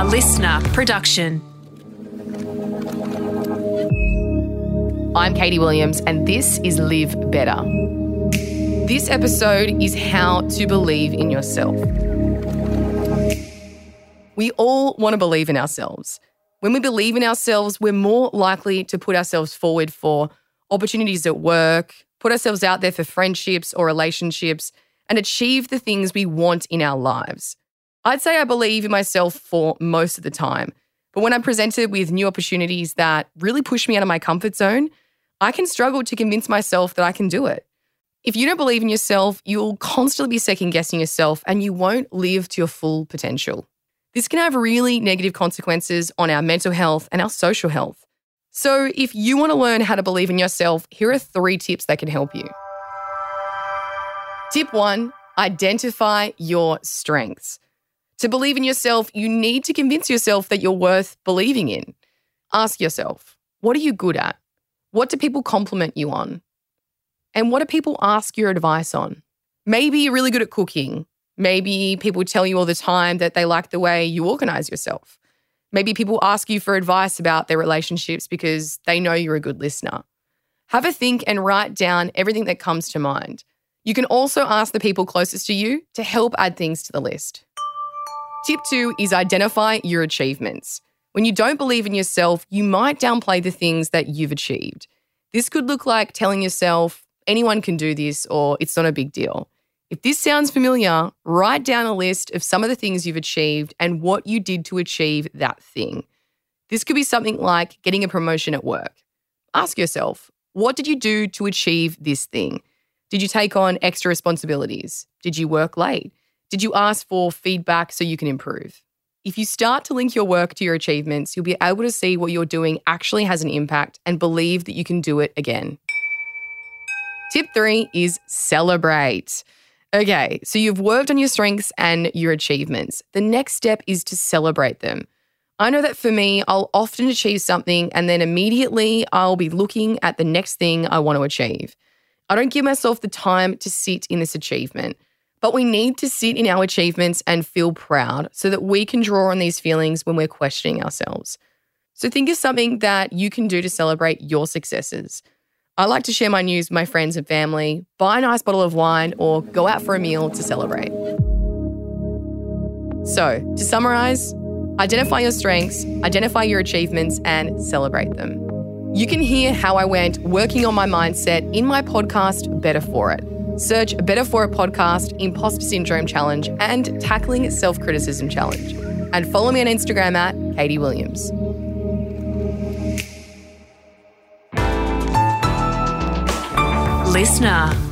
a LiSTNR production. I'm Katie Williams, and this is Live Better. This episode is how to believe in yourself. We all want to believe in ourselves. When we believe in ourselves, we're more likely to put ourselves forward for opportunities at work, put ourselves out there for friendships or relationships, and achieve the things we want in our lives. I'd say I believe in myself for most of the time, but when I'm presented with new opportunities that really push me out of my comfort zone, I can struggle to convince myself that I can do it. If you don't believe in yourself, you'll constantly be second guessing yourself and you won't live to your full potential. This can have really negative consequences on our mental health and our social health. So, if you want to learn how to believe in yourself, here are three tips that can help you. Tip one identify your strengths. To believe in yourself, you need to convince yourself that you're worth believing in. Ask yourself, what are you good at? What do people compliment you on? And what do people ask your advice on? Maybe you're really good at cooking. Maybe people tell you all the time that they like the way you organize yourself. Maybe people ask you for advice about their relationships because they know you're a good listener. Have a think and write down everything that comes to mind. You can also ask the people closest to you to help add things to the list. Tip two is identify your achievements. When you don't believe in yourself, you might downplay the things that you've achieved. This could look like telling yourself, anyone can do this, or it's not a big deal. If this sounds familiar, write down a list of some of the things you've achieved and what you did to achieve that thing. This could be something like getting a promotion at work. Ask yourself, what did you do to achieve this thing? Did you take on extra responsibilities? Did you work late? Did you ask for feedback so you can improve? If you start to link your work to your achievements, you'll be able to see what you're doing actually has an impact and believe that you can do it again. Tip three is celebrate. Okay, so you've worked on your strengths and your achievements. The next step is to celebrate them. I know that for me, I'll often achieve something and then immediately I'll be looking at the next thing I want to achieve. I don't give myself the time to sit in this achievement. But we need to sit in our achievements and feel proud so that we can draw on these feelings when we're questioning ourselves. So think of something that you can do to celebrate your successes. I like to share my news with my friends and family, buy a nice bottle of wine, or go out for a meal to celebrate. So, to summarize, identify your strengths, identify your achievements, and celebrate them. You can hear how I went working on my mindset in my podcast, Better For It. Search Better For It podcast, Imposter Syndrome Challenge, and Tackling Self Criticism Challenge. And follow me on Instagram at Katie Williams. Listener.